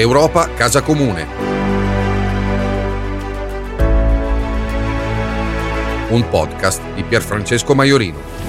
Europa Casa Comune. Un podcast di Pierfrancesco Maiorino.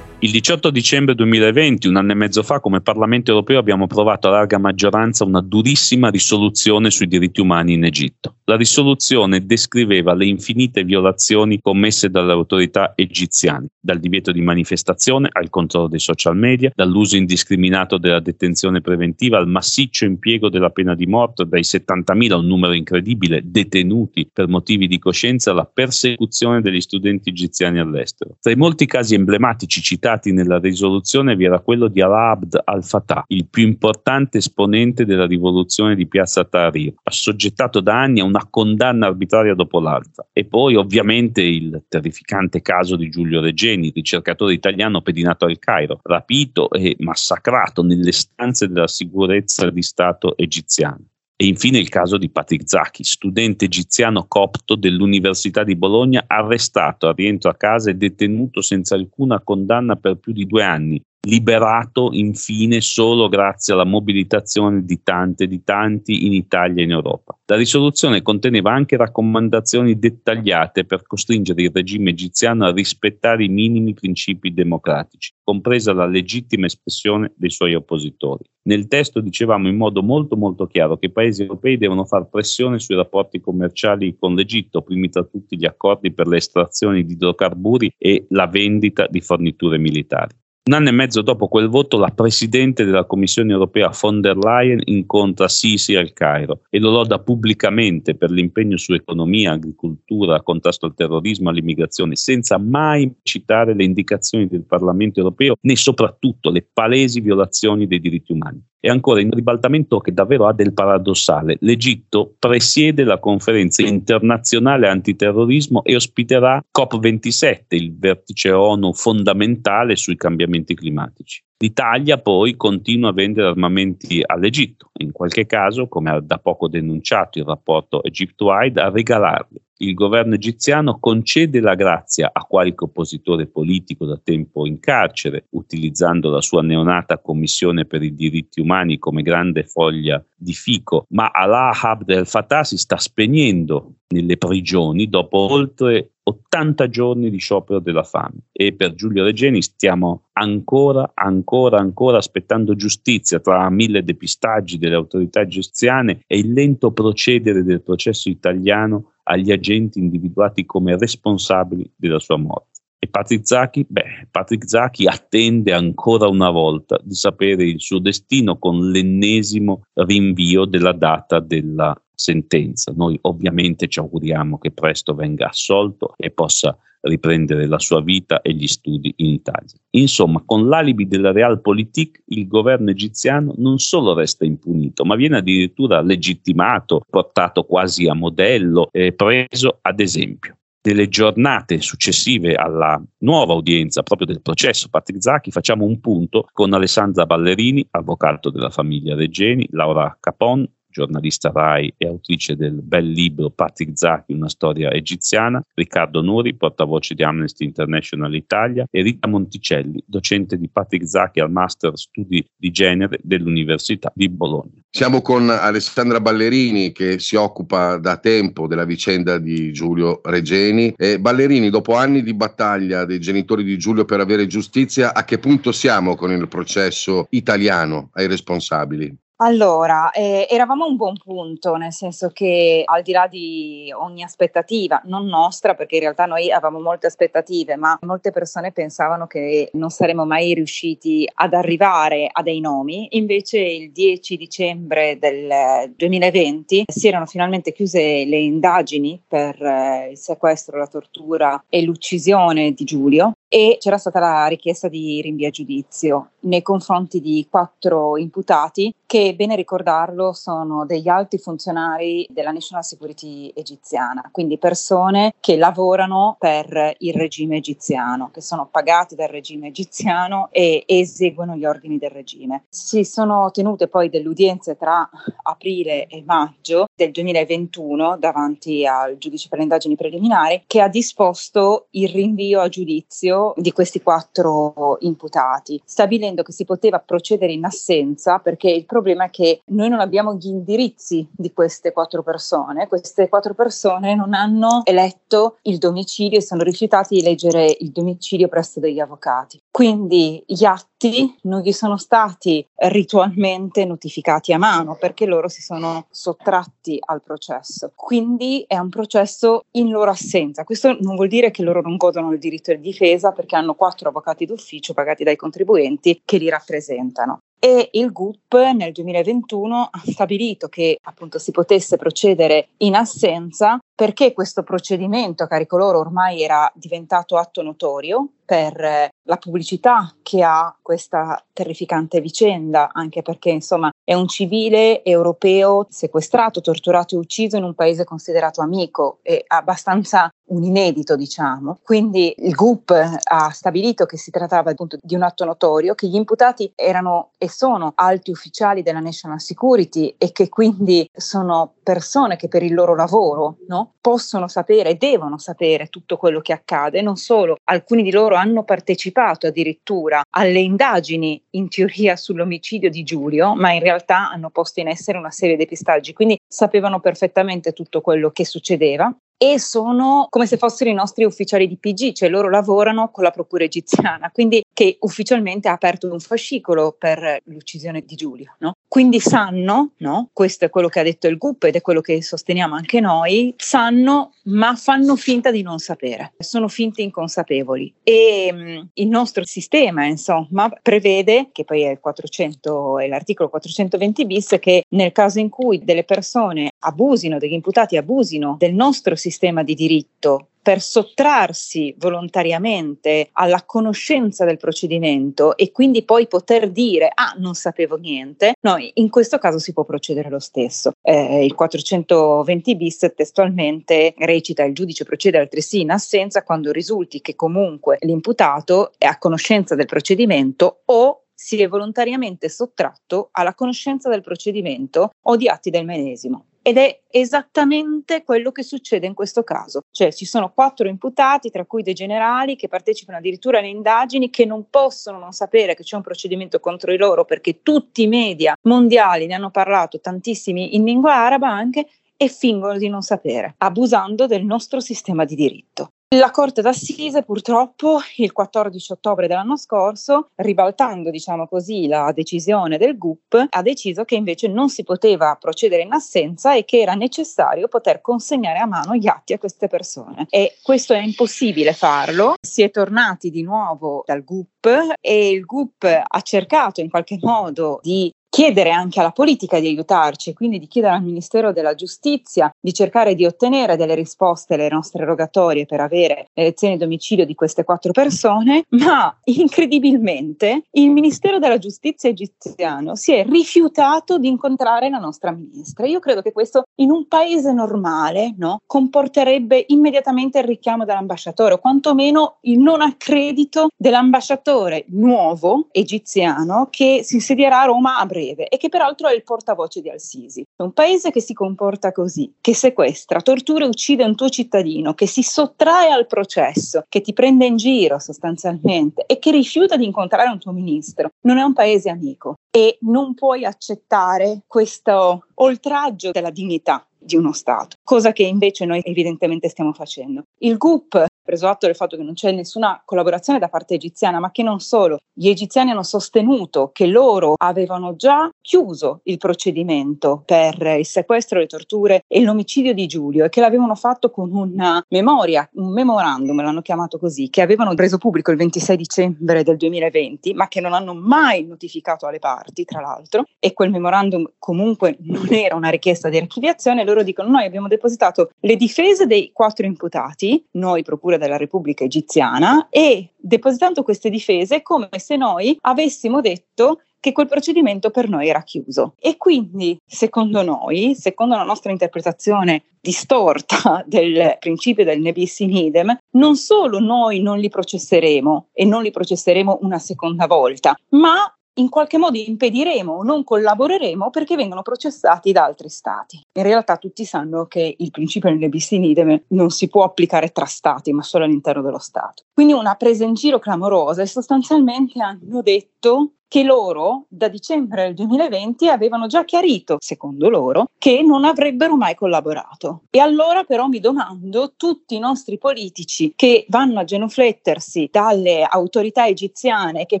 Il 18 dicembre 2020, un anno e mezzo fa, come Parlamento europeo abbiamo approvato a larga maggioranza una durissima risoluzione sui diritti umani in Egitto. La risoluzione descriveva le infinite violazioni commesse dalle autorità egiziane, dal divieto di manifestazione al controllo dei social media, dall'uso indiscriminato della detenzione preventiva al massiccio impiego della pena di morte, dai 70.000, un numero incredibile, detenuti per motivi di coscienza, alla persecuzione degli studenti egiziani all'estero. Tra i molti casi emblematici citati citati nella risoluzione vi era quello di Al-Abd al-Fatah, il più importante esponente della rivoluzione di piazza Tahrir, assoggettato da anni a una condanna arbitraria dopo l'altra. E poi ovviamente il terrificante caso di Giulio Regeni, ricercatore italiano pedinato al Cairo, rapito e massacrato nelle stanze della sicurezza di Stato egiziana. E infine il caso di Patrick Zacchi, studente egiziano copto dell'Università di Bologna, arrestato a rientro a casa e detenuto senza alcuna condanna per più di due anni, liberato infine solo grazie alla mobilitazione di tante e di tanti in Italia e in Europa. La risoluzione conteneva anche raccomandazioni dettagliate per costringere il regime egiziano a rispettare i minimi principi democratici, compresa la legittima espressione dei suoi oppositori. Nel testo dicevamo in modo molto molto chiaro che i paesi europei devono fare pressione sui rapporti commerciali con l'Egitto, primi tra tutti gli accordi per le estrazioni di idrocarburi e la vendita di forniture militari. Un anno e mezzo dopo quel voto, la presidente della Commissione europea von der Leyen incontra Sisi al Cairo e lo loda pubblicamente per l'impegno su economia, agricoltura, contrasto al terrorismo, all'immigrazione, senza mai citare le indicazioni del Parlamento europeo né soprattutto le palesi violazioni dei diritti umani. E ancora in un ribaltamento che davvero ha del paradossale. L'Egitto presiede la conferenza internazionale antiterrorismo e ospiterà COP27, il vertice ONU fondamentale sui cambiamenti climatici. L'Italia poi continua a vendere armamenti all'Egitto, in qualche caso, come ha da poco denunciato il rapporto Egyptwide, a regalarli il governo egiziano concede la grazia a qualche oppositore politico da tempo in carcere, utilizzando la sua neonata Commissione per i diritti umani come grande foglia di fico, ma Allah Abdel Fattah si sta spegnendo nelle prigioni dopo oltre 80 giorni di sciopero della fame. E per Giulio Regeni stiamo ancora, ancora, ancora aspettando giustizia tra mille depistaggi delle autorità egiziane e il lento procedere del processo italiano agli agenti individuati come responsabili della sua morte. E Patrick Zacchi? Beh, Patrick Zacchi attende ancora una volta di sapere il suo destino con l'ennesimo rinvio della data della sentenza. Noi ovviamente ci auguriamo che presto venga assolto e possa riprendere la sua vita e gli studi in Italia. Insomma, con l'alibi della Realpolitik il governo egiziano non solo resta impunito, ma viene addirittura legittimato, portato quasi a modello e preso ad esempio delle giornate successive alla nuova udienza proprio del processo Patrick Zacchi facciamo un punto con Alessandra Ballerini, avvocato della famiglia Regeni, Laura Capon, giornalista RAI e autrice del bel libro Patrick Zacchi, una storia egiziana, Riccardo Nuri, portavoce di Amnesty International Italia e Rita Monticelli, docente di Patrick Zacchi al Master Studi di Genere dell'Università di Bologna. Siamo con Alessandra Ballerini che si occupa da tempo della vicenda di Giulio Regeni. E Ballerini, dopo anni di battaglia dei genitori di Giulio per avere giustizia, a che punto siamo con il processo italiano ai responsabili? Allora, eh, eravamo a un buon punto, nel senso che al di là di ogni aspettativa, non nostra, perché in realtà noi avevamo molte aspettative, ma molte persone pensavano che non saremmo mai riusciti ad arrivare a dei nomi. Invece il 10 dicembre del 2020 si erano finalmente chiuse le indagini per eh, il sequestro, la tortura e l'uccisione di Giulio e c'era stata la richiesta di rinvio a giudizio nei confronti di quattro imputati che, bene ricordarlo, sono degli alti funzionari della National Security egiziana, quindi persone che lavorano per il regime egiziano, che sono pagati dal regime egiziano e eseguono gli ordini del regime. Si sono tenute poi delle udienze tra aprile e maggio del 2021 davanti al giudice per le indagini preliminari che ha disposto il rinvio a giudizio di questi quattro imputati, stabilendo che si poteva procedere in assenza perché il problema è che noi non abbiamo gli indirizzi di queste quattro persone, queste quattro persone non hanno eletto il domicilio e sono rifiutati di leggere il domicilio presso degli avvocati. Quindi gli atti non gli sono stati ritualmente notificati a mano perché loro si sono sottratti al processo. Quindi è un processo in loro assenza. Questo non vuol dire che loro non godono del diritto di difesa perché hanno quattro avvocati d'ufficio pagati dai contribuenti che li rappresentano e il GUP nel 2021 ha stabilito che appunto si potesse procedere in assenza perché questo procedimento, carico loro, ormai era diventato atto notorio per la pubblicità che ha questa terrificante vicenda, anche perché insomma è un civile europeo sequestrato, torturato e ucciso in un paese considerato amico, è abbastanza un inedito, diciamo. Quindi il GUP ha stabilito che si trattava appunto di un atto notorio, che gli imputati erano e sono alti ufficiali della National Security e che quindi sono persone che per il loro lavoro no, possono sapere e devono sapere tutto quello che accade. Non solo, alcuni di loro hanno partecipato addirittura alle indagini in teoria sull'omicidio di Giulio, ma in realtà hanno posto in essere una serie di depistaggi, quindi sapevano perfettamente tutto quello che succedeva e sono come se fossero i nostri ufficiali di PG, cioè loro lavorano con la procura egiziana, quindi che ufficialmente ha aperto un fascicolo per l'uccisione di Giulio. No? Quindi sanno, no? questo è quello che ha detto il GUP ed è quello che sosteniamo anche noi, sanno ma fanno finta di non sapere, sono finti inconsapevoli. E mh, mm, il nostro sistema insomma prevede, che poi è il 400 è l'articolo 420 bis, che nel caso in cui delle persone abusino, degli imputati abusino del nostro sistema di diritto per sottrarsi volontariamente alla conoscenza del procedimento e quindi poi poter dire ah non sapevo niente, no, in questo caso si può procedere lo stesso. Eh, il 420 bis testualmente recita il giudice procede altresì in assenza quando risulti che comunque l'imputato è a conoscenza del procedimento o si è volontariamente sottratto alla conoscenza del procedimento o di atti del medesimo. Ed è esattamente quello che succede in questo caso. Cioè ci sono quattro imputati, tra cui dei generali, che partecipano addirittura alle indagini, che non possono non sapere che c'è un procedimento contro di loro perché tutti i media mondiali ne hanno parlato, tantissimi in lingua araba anche, e fingono di non sapere, abusando del nostro sistema di diritto. La Corte d'Assise purtroppo il 14 ottobre dell'anno scorso, ribaltando diciamo così la decisione del GUP, ha deciso che invece non si poteva procedere in assenza e che era necessario poter consegnare a mano gli atti a queste persone. E questo è impossibile farlo. Si è tornati di nuovo dal GUP e il GUP ha cercato in qualche modo di chiedere anche alla politica di aiutarci, quindi di chiedere al Ministero della Giustizia di cercare di ottenere delle risposte alle nostre rogatorie per avere le lezioni di domicilio di queste quattro persone, ma incredibilmente il Ministero della Giustizia egiziano si è rifiutato di incontrare la nostra ministra. Io credo che questo in un paese normale no, comporterebbe immediatamente il richiamo dell'ambasciatore o quantomeno il non accredito dell'ambasciatore nuovo egiziano che si insedierà a Roma a breve breve e che peraltro è il portavoce di Al-Sisi. Un paese che si comporta così, che sequestra, tortura e uccide un tuo cittadino, che si sottrae al processo, che ti prende in giro sostanzialmente e che rifiuta di incontrare un tuo ministro, non è un paese amico e non puoi accettare questo oltraggio della dignità di uno Stato, cosa che invece noi evidentemente stiamo facendo. Il GUP preso atto del fatto che non c'è nessuna collaborazione da parte egiziana, ma che non solo, gli egiziani hanno sostenuto che loro avevano già chiuso il procedimento per il sequestro, le torture e l'omicidio di Giulio e che l'avevano fatto con una memoria, un memorandum, l'hanno chiamato così, che avevano reso pubblico il 26 dicembre del 2020, ma che non hanno mai notificato alle parti, tra l'altro, e quel memorandum comunque non era una richiesta di archiviazione, loro dicono noi abbiamo depositato le difese dei quattro imputati, noi procura Procura della Repubblica Egiziana e depositando queste difese come se noi avessimo detto che quel procedimento per noi era chiuso. E quindi, secondo noi, secondo la nostra interpretazione distorta del principio del nebis in idem, non solo noi non li processeremo e non li processeremo una seconda volta, ma in qualche modo impediremo o non collaboreremo perché vengono processati da altri stati. In realtà tutti sanno che il principio in idem non si può applicare tra stati, ma solo all'interno dello Stato. Quindi una presa in giro clamorosa e sostanzialmente hanno detto che loro da dicembre del 2020 avevano già chiarito, secondo loro, che non avrebbero mai collaborato. E allora però mi domando, tutti i nostri politici che vanno a genuflettersi dalle autorità egiziane che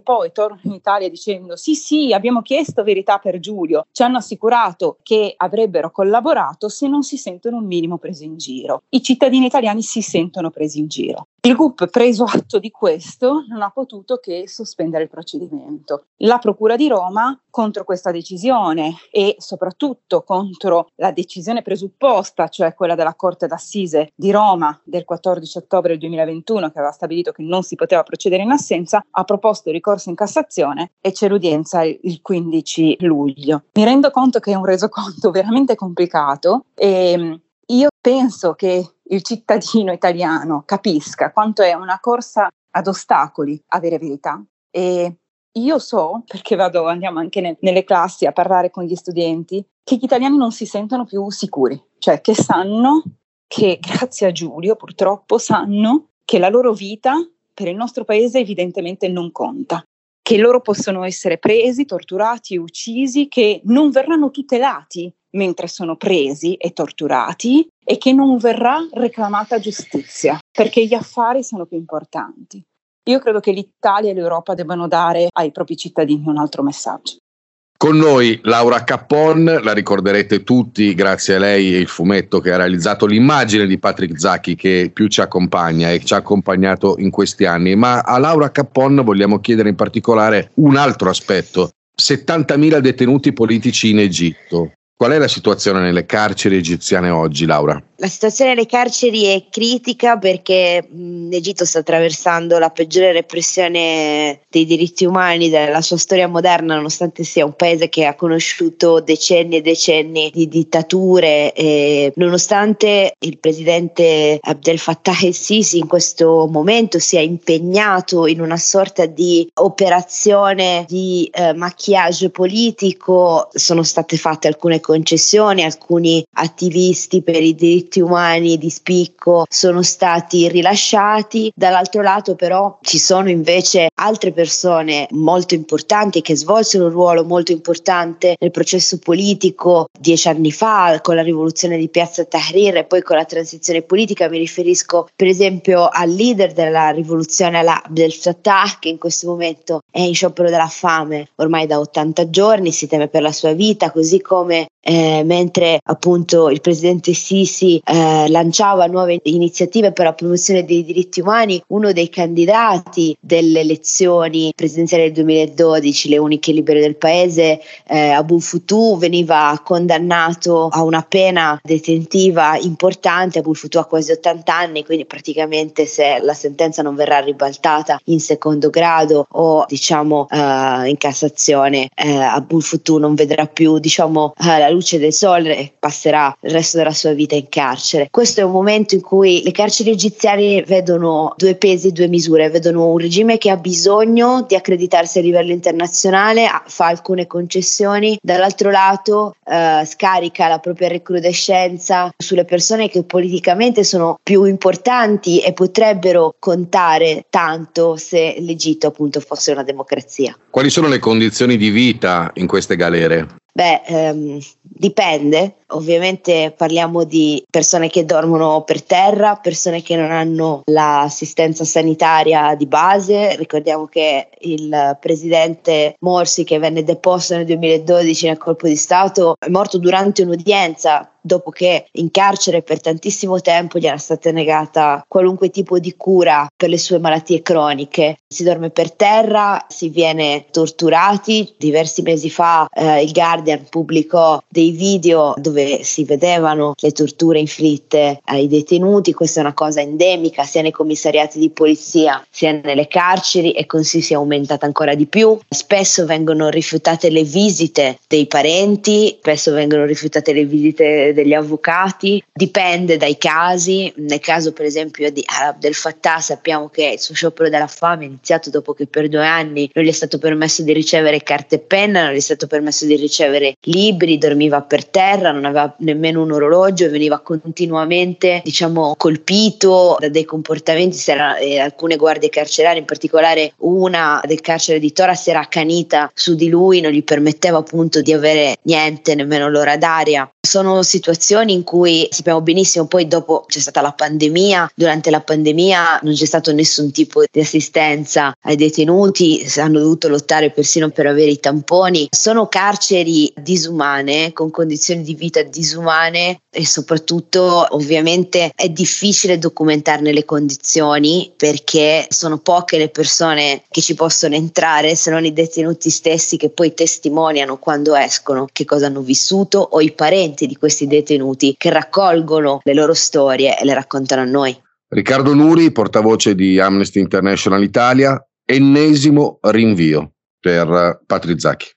poi tornano in Italia dicendo sì sì abbiamo chiesto verità per Giulio, ci hanno assicurato che avrebbero collaborato se non si sentono un minimo presi in giro. I cittadini italiani si sentono presi in giro. Il GUP, preso atto di questo, non ha potuto che sospendere il procedimento. La Procura di Roma, contro questa decisione e soprattutto contro la decisione presupposta, cioè quella della Corte d'Assise di Roma del 14 ottobre 2021, che aveva stabilito che non si poteva procedere in assenza, ha proposto il ricorso in Cassazione e c'è l'udienza il 15 luglio. Mi rendo conto che è un resoconto veramente complicato e io penso che il cittadino italiano capisca quanto è una corsa ad ostacoli avere verità. E io so, perché vado, andiamo anche ne, nelle classi a parlare con gli studenti, che gli italiani non si sentono più sicuri, cioè che sanno che grazie a Giulio purtroppo sanno che la loro vita per il nostro paese evidentemente non conta, che loro possono essere presi, torturati, uccisi, che non verranno tutelati mentre sono presi e torturati e che non verrà reclamata giustizia, perché gli affari sono più importanti. Io credo che l'Italia e l'Europa debbano dare ai propri cittadini un altro messaggio. Con noi Laura Cappon, la ricorderete tutti grazie a lei e il fumetto che ha realizzato l'immagine di Patrick Zacchi che più ci accompagna e ci ha accompagnato in questi anni, ma a Laura Cappon vogliamo chiedere in particolare un altro aspetto. 70.000 detenuti politici in Egitto. Qual è la situazione nelle carceri egiziane oggi, Laura? La situazione nelle carceri è critica perché l'Egitto sta attraversando la peggiore repressione dei diritti umani della sua storia moderna, nonostante sia un paese che ha conosciuto decenni e decenni di dittature e nonostante il presidente Abdel Fattah el-Sisi in questo momento sia impegnato in una sorta di operazione di eh, maquillage politico, sono state fatte alcune concessioni, alcuni attivisti per i diritti diritti umani di spicco sono stati rilasciati, dall'altro lato però ci sono invece altre persone molto importanti che svolsero un ruolo molto importante nel processo politico dieci anni fa con la rivoluzione di Piazza Tahrir e poi con la transizione politica, mi riferisco per esempio al leader della rivoluzione Abdel Fattah che in questo momento è in sciopero della fame ormai da 80 giorni, si teme per la sua vita, così come eh, mentre appunto il presidente Sisi eh, lanciava nuove iniziative per la promozione dei diritti umani, uno dei candidati delle elezioni presidenziali del 2012, le uniche libere del paese, eh, Abu Futu, veniva condannato a una pena detentiva importante, Abu Futu ha quasi 80 anni, quindi praticamente se la sentenza non verrà ribaltata in secondo grado o diciamo eh, in Cassazione, eh, Abu Futu non vedrà più diciamo eh, la luce del sole e passerà il resto della sua vita in carcere. Questo è un momento in cui le carceri egiziane vedono due pesi, due misure, vedono un regime che ha bisogno di accreditarsi a livello internazionale, fa alcune concessioni, dall'altro lato eh, scarica la propria recrudescenza sulle persone che politicamente sono più importanti e potrebbero contare tanto se l'Egitto appunto fosse una democrazia. Quali sono le condizioni di vita in queste galere? Beh, ehm, dipende, ovviamente parliamo di persone che dormono per terra, persone che non hanno l'assistenza sanitaria di base, ricordiamo che il presidente Morsi che venne deposto nel 2012 nel colpo di Stato è morto durante un'udienza dopo che in carcere per tantissimo tempo gli era stata negata qualunque tipo di cura per le sue malattie croniche. Si dorme per terra, si viene torturati. Diversi mesi fa eh, il Guardian pubblicò dei video dove si vedevano le torture inflitte ai detenuti. Questa è una cosa endemica sia nei commissariati di polizia sia nelle carceri e così si è aumentata ancora di più. Spesso vengono rifiutate le visite dei parenti, spesso vengono rifiutate le visite degli avvocati, dipende dai casi. Nel caso per esempio di Abdel Fattah sappiamo che il suo sciopero della fame è iniziato dopo che per due anni non gli è stato permesso di ricevere carte e penna, non gli è stato permesso di ricevere libri, dormiva per terra, non aveva nemmeno un orologio veniva continuamente diciamo colpito da dei comportamenti, era, eh, alcune guardie carcerarie, in particolare una del carcere di Tora si era accanita su di lui, non gli permetteva appunto di avere niente, nemmeno l'ora d'aria. Sono situazioni in cui sappiamo benissimo, poi dopo c'è stata la pandemia, durante la pandemia non c'è stato nessun tipo di assistenza ai detenuti, hanno dovuto lottare persino per avere i tamponi. Sono carceri disumane, con condizioni di vita disumane e soprattutto ovviamente è difficile documentarne le condizioni perché sono poche le persone che ci possono entrare se non i detenuti stessi che poi testimoniano quando escono che cosa hanno vissuto o i parenti di questi detenuti che raccolgono le loro storie e le raccontano a noi. Riccardo Nuri, portavoce di Amnesty International Italia, ennesimo rinvio per Patrick Zacchi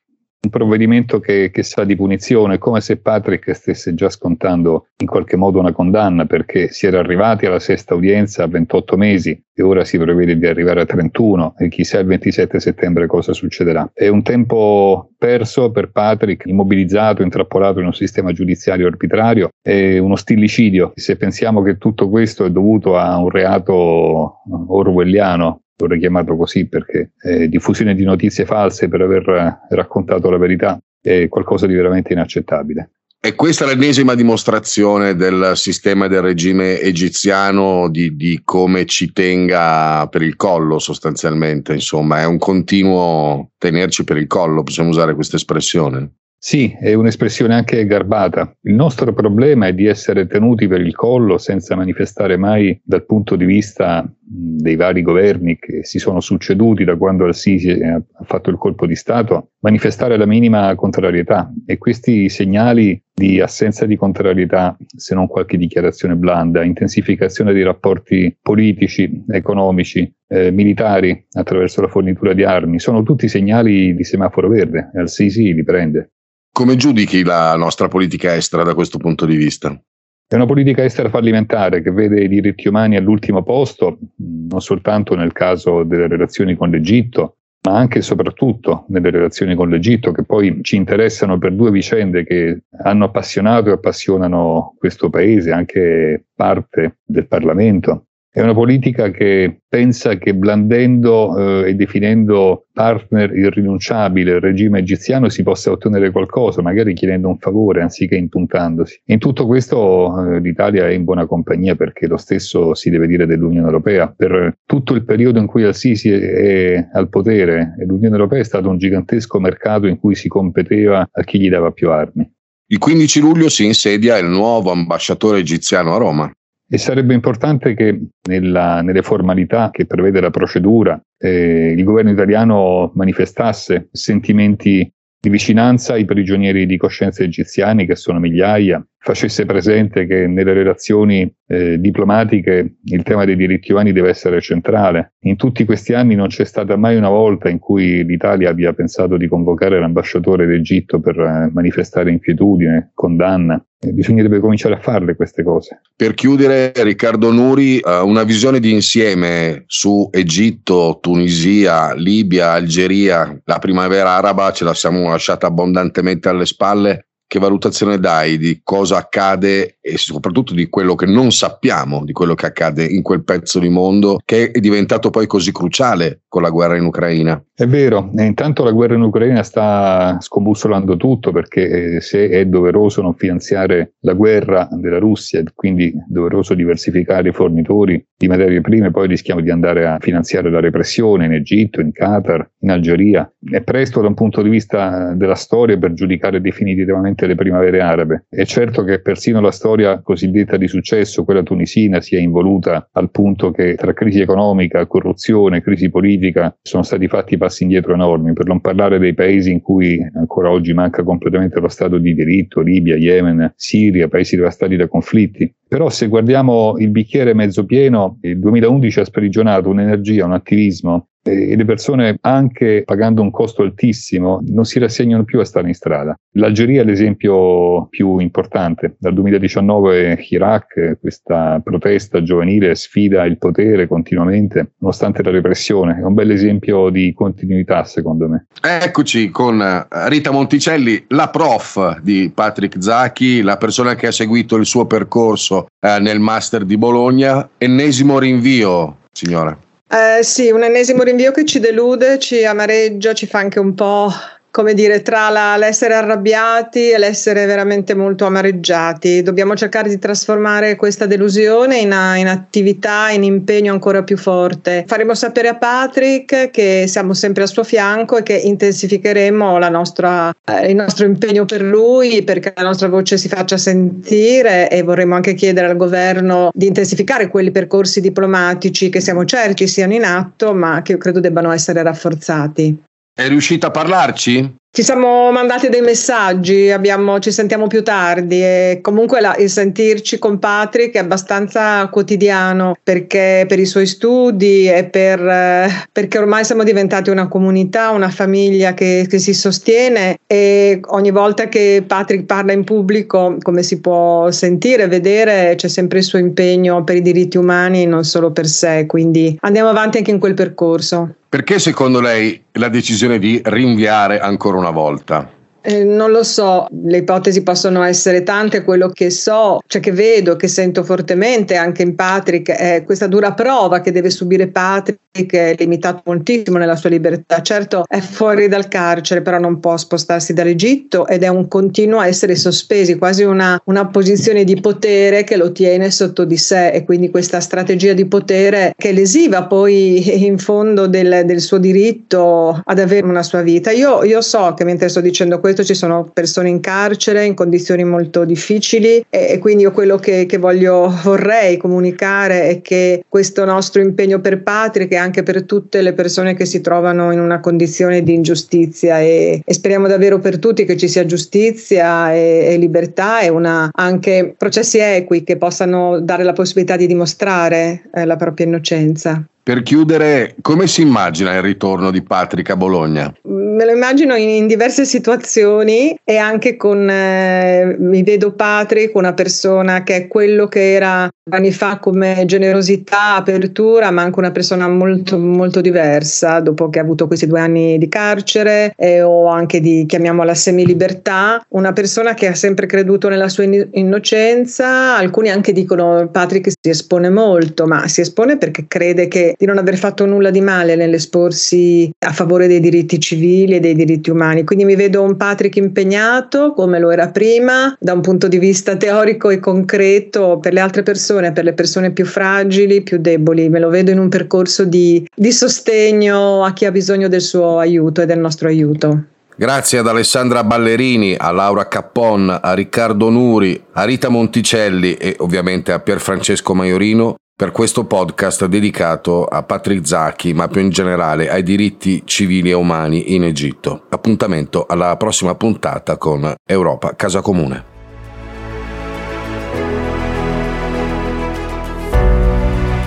un provvedimento che, che, sa di punizione, come se Patrick stesse già scontando in qualche modo una condanna, perché si era arrivati alla sesta udienza a 28 mesi e ora si prevede di arrivare a 31 e chissà il 27 settembre cosa succederà. È un tempo perso per Patrick, immobilizzato, intrappolato in un sistema giudiziario arbitrario, è uno stillicidio. Se pensiamo che tutto questo è dovuto a un reato orwelliano, vorrei chiamarlo così perché eh, diffusione di notizie false per aver eh, raccontato la verità è qualcosa di veramente inaccettabile. E questa è l'ennesima dimostrazione del sistema del regime egiziano di, di, come ci tenga per il collo sostanzialmente, insomma, è un continuo tenerci per il collo, possiamo usare questa espressione. Sì, è un'espressione anche garbata. Il nostro problema è di essere tenuti per il collo senza manifestare mai dal punto di vista dei vari governi che si sono succeduti da quando Al-Sisi ha fatto il colpo di Stato, manifestare la minima contrarietà e questi segnali di assenza di contrarietà, se non qualche dichiarazione blanda, intensificazione dei rapporti politici, economici, eh, militari attraverso la fornitura di armi, sono tutti segnali di semaforo verde e Al-Sisi li prende. Come giudichi la nostra politica estera da questo punto di vista? È una politica estera fallimentare che vede i diritti umani all'ultimo posto, non soltanto nel caso delle relazioni con l'Egitto, ma anche e soprattutto nelle relazioni con l'Egitto, che poi ci interessano per due vicende che hanno appassionato e appassionano questo paese, anche parte del Parlamento. È una politica che pensa che blandendo eh, e definendo partner irrinunciabile il regime egiziano si possa ottenere qualcosa, magari chiedendo un favore anziché impuntandosi. In tutto questo eh, l'Italia è in buona compagnia perché lo stesso si deve dire dell'Unione Europea. Per tutto il periodo in cui Al-Sisi è al potere, l'Unione Europea è stato un gigantesco mercato in cui si competeva a chi gli dava più armi. Il 15 luglio si insedia il nuovo ambasciatore egiziano a Roma. E sarebbe importante che nella, nelle formalità che prevede la procedura eh, il governo italiano manifestasse sentimenti di vicinanza ai prigionieri di coscienza egiziani, che sono migliaia, facesse presente che nelle relazioni eh, diplomatiche il tema dei diritti umani deve essere centrale. In tutti questi anni non c'è stata mai una volta in cui l'Italia abbia pensato di convocare l'ambasciatore d'Egitto per eh, manifestare inquietudine, condanna. Eh, bisognerebbe cominciare a farle queste cose. Per chiudere, Riccardo Nuri, uh, una visione di insieme su Egitto, Tunisia, Libia, Algeria, la primavera araba ce la siamo lasciata abbondantemente alle spalle che valutazione dai di cosa accade e soprattutto di quello che non sappiamo di quello che accade in quel pezzo di mondo che è diventato poi così cruciale con la guerra in Ucraina. È vero, e intanto la guerra in Ucraina sta scombussolando tutto perché eh, se è doveroso non finanziare la guerra della Russia quindi doveroso diversificare i fornitori di materie prime, poi rischiamo di andare a finanziare la repressione in Egitto, in Qatar, in Algeria. È presto da un punto di vista della storia per giudicare definitivamente le primavere arabe. È certo che persino la storia cosiddetta di successo, quella tunisina, sia involuta al punto che tra crisi economica, corruzione, crisi politica sono stati fatti passi indietro enormi, per non parlare dei paesi in cui ancora oggi manca completamente lo Stato di diritto, Libia, Yemen, Siria, paesi devastati da conflitti. Però se guardiamo il bicchiere mezzo pieno, il 2011 ha sprigionato un'energia, un attivismo e le persone anche pagando un costo altissimo non si rassegnano più a stare in strada. L'Algeria è l'esempio più importante. Dal 2019 Iraq, questa protesta giovanile sfida il potere continuamente, nonostante la repressione. È un bel esempio di continuità, secondo me. Eccoci con eh, Rita Monticelli, la prof di Patrick Zacchi, la persona che ha seguito il suo percorso eh, nel Master di Bologna. Ennesimo rinvio, signora. Eh, sì, un ennesimo rinvio che ci delude, ci amareggia, ci fa anche un po' come dire, tra la, l'essere arrabbiati e l'essere veramente molto amareggiati. Dobbiamo cercare di trasformare questa delusione in, in, attività, in impegno ancora più forte. Faremo sapere a Patrick che siamo sempre al suo fianco e che intensificheremo nostra, eh, il nostro impegno per lui perché la nostra voce si faccia sentire e vorremmo anche chiedere al governo di intensificare quelli percorsi diplomatici che siamo certi siano in atto ma che io credo debbano essere rafforzati. È riuscita a parlarci? Ci siamo mandati dei messaggi, abbiamo, ci sentiamo più tardi e comunque la, il sentirci con Patrick è abbastanza quotidiano perché per i suoi studi e per, eh, perché ormai siamo diventati una comunità, una famiglia che, che, si sostiene e ogni volta che Patrick parla in pubblico, come si può sentire e vedere, c'è sempre il suo impegno per i diritti umani, non solo per sé, quindi andiamo avanti anche in quel percorso. Perché secondo lei la decisione di rinviare ancora una volta? Eh, non lo so, le ipotesi possono essere tante, quello che so, cioè che vedo, che sento fortemente anche in Patrick, è questa dura prova che deve subire Patrick, è limitato moltissimo nella sua libertà. Certo è fuori dal carcere, però non può spostarsi dall'Egitto ed è un continuo a essere sospesi, quasi una, una posizione di potere che lo tiene sotto di sé e quindi questa strategia di potere che lesiva poi in fondo del, del suo diritto ad avere una sua vita. Io, io so che mentre sto dicendo questo, ci sono persone in carcere in condizioni molto difficili e, e quindi io quello che, che, voglio, vorrei comunicare è che questo nostro impegno per Patrick è anche per tutte le persone che si trovano in una condizione di ingiustizia e, e speriamo davvero per tutti che ci sia giustizia e, e libertà e una, anche processi equi che possano dare la possibilità di dimostrare eh, la propria innocenza. Per chiudere, come si immagina il ritorno di Patrick a Bologna? Me lo immagino in, diverse situazioni e anche con, eh, mi vedo Patrick, una persona che è quello che era anni fa come generosità, apertura, ma anche una persona molto, molto diversa dopo che ha avuto questi due anni di carcere eh, o anche di, chiamiamola, semilibertà. Una persona che ha sempre creduto nella sua innocenza. Alcuni anche dicono Patrick si espone molto, ma si espone perché crede che di non aver fatto nulla di male nell'esporsi a favore dei diritti civili e dei diritti umani. Quindi mi vedo un Patrick impegnato come lo era prima, da un punto di vista teorico e concreto per le altre persone per le persone più fragili, più deboli. Me lo vedo in un percorso di, di sostegno a chi ha bisogno del suo aiuto e del nostro aiuto. Grazie ad Alessandra Ballerini, a Laura Cappon, a Riccardo Nuri, a Rita Monticelli e ovviamente a Pierfrancesco Maiorino per questo podcast dedicato a Patrick Zacchi, ma più in generale ai diritti civili e umani in Egitto. Appuntamento alla prossima puntata con Europa Casa Comune.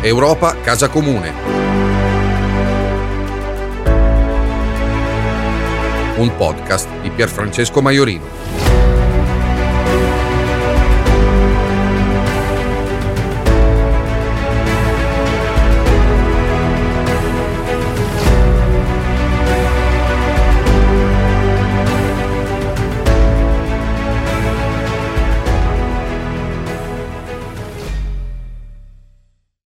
Europa Casa Comune. Un podcast di Pierfrancesco Maiorino.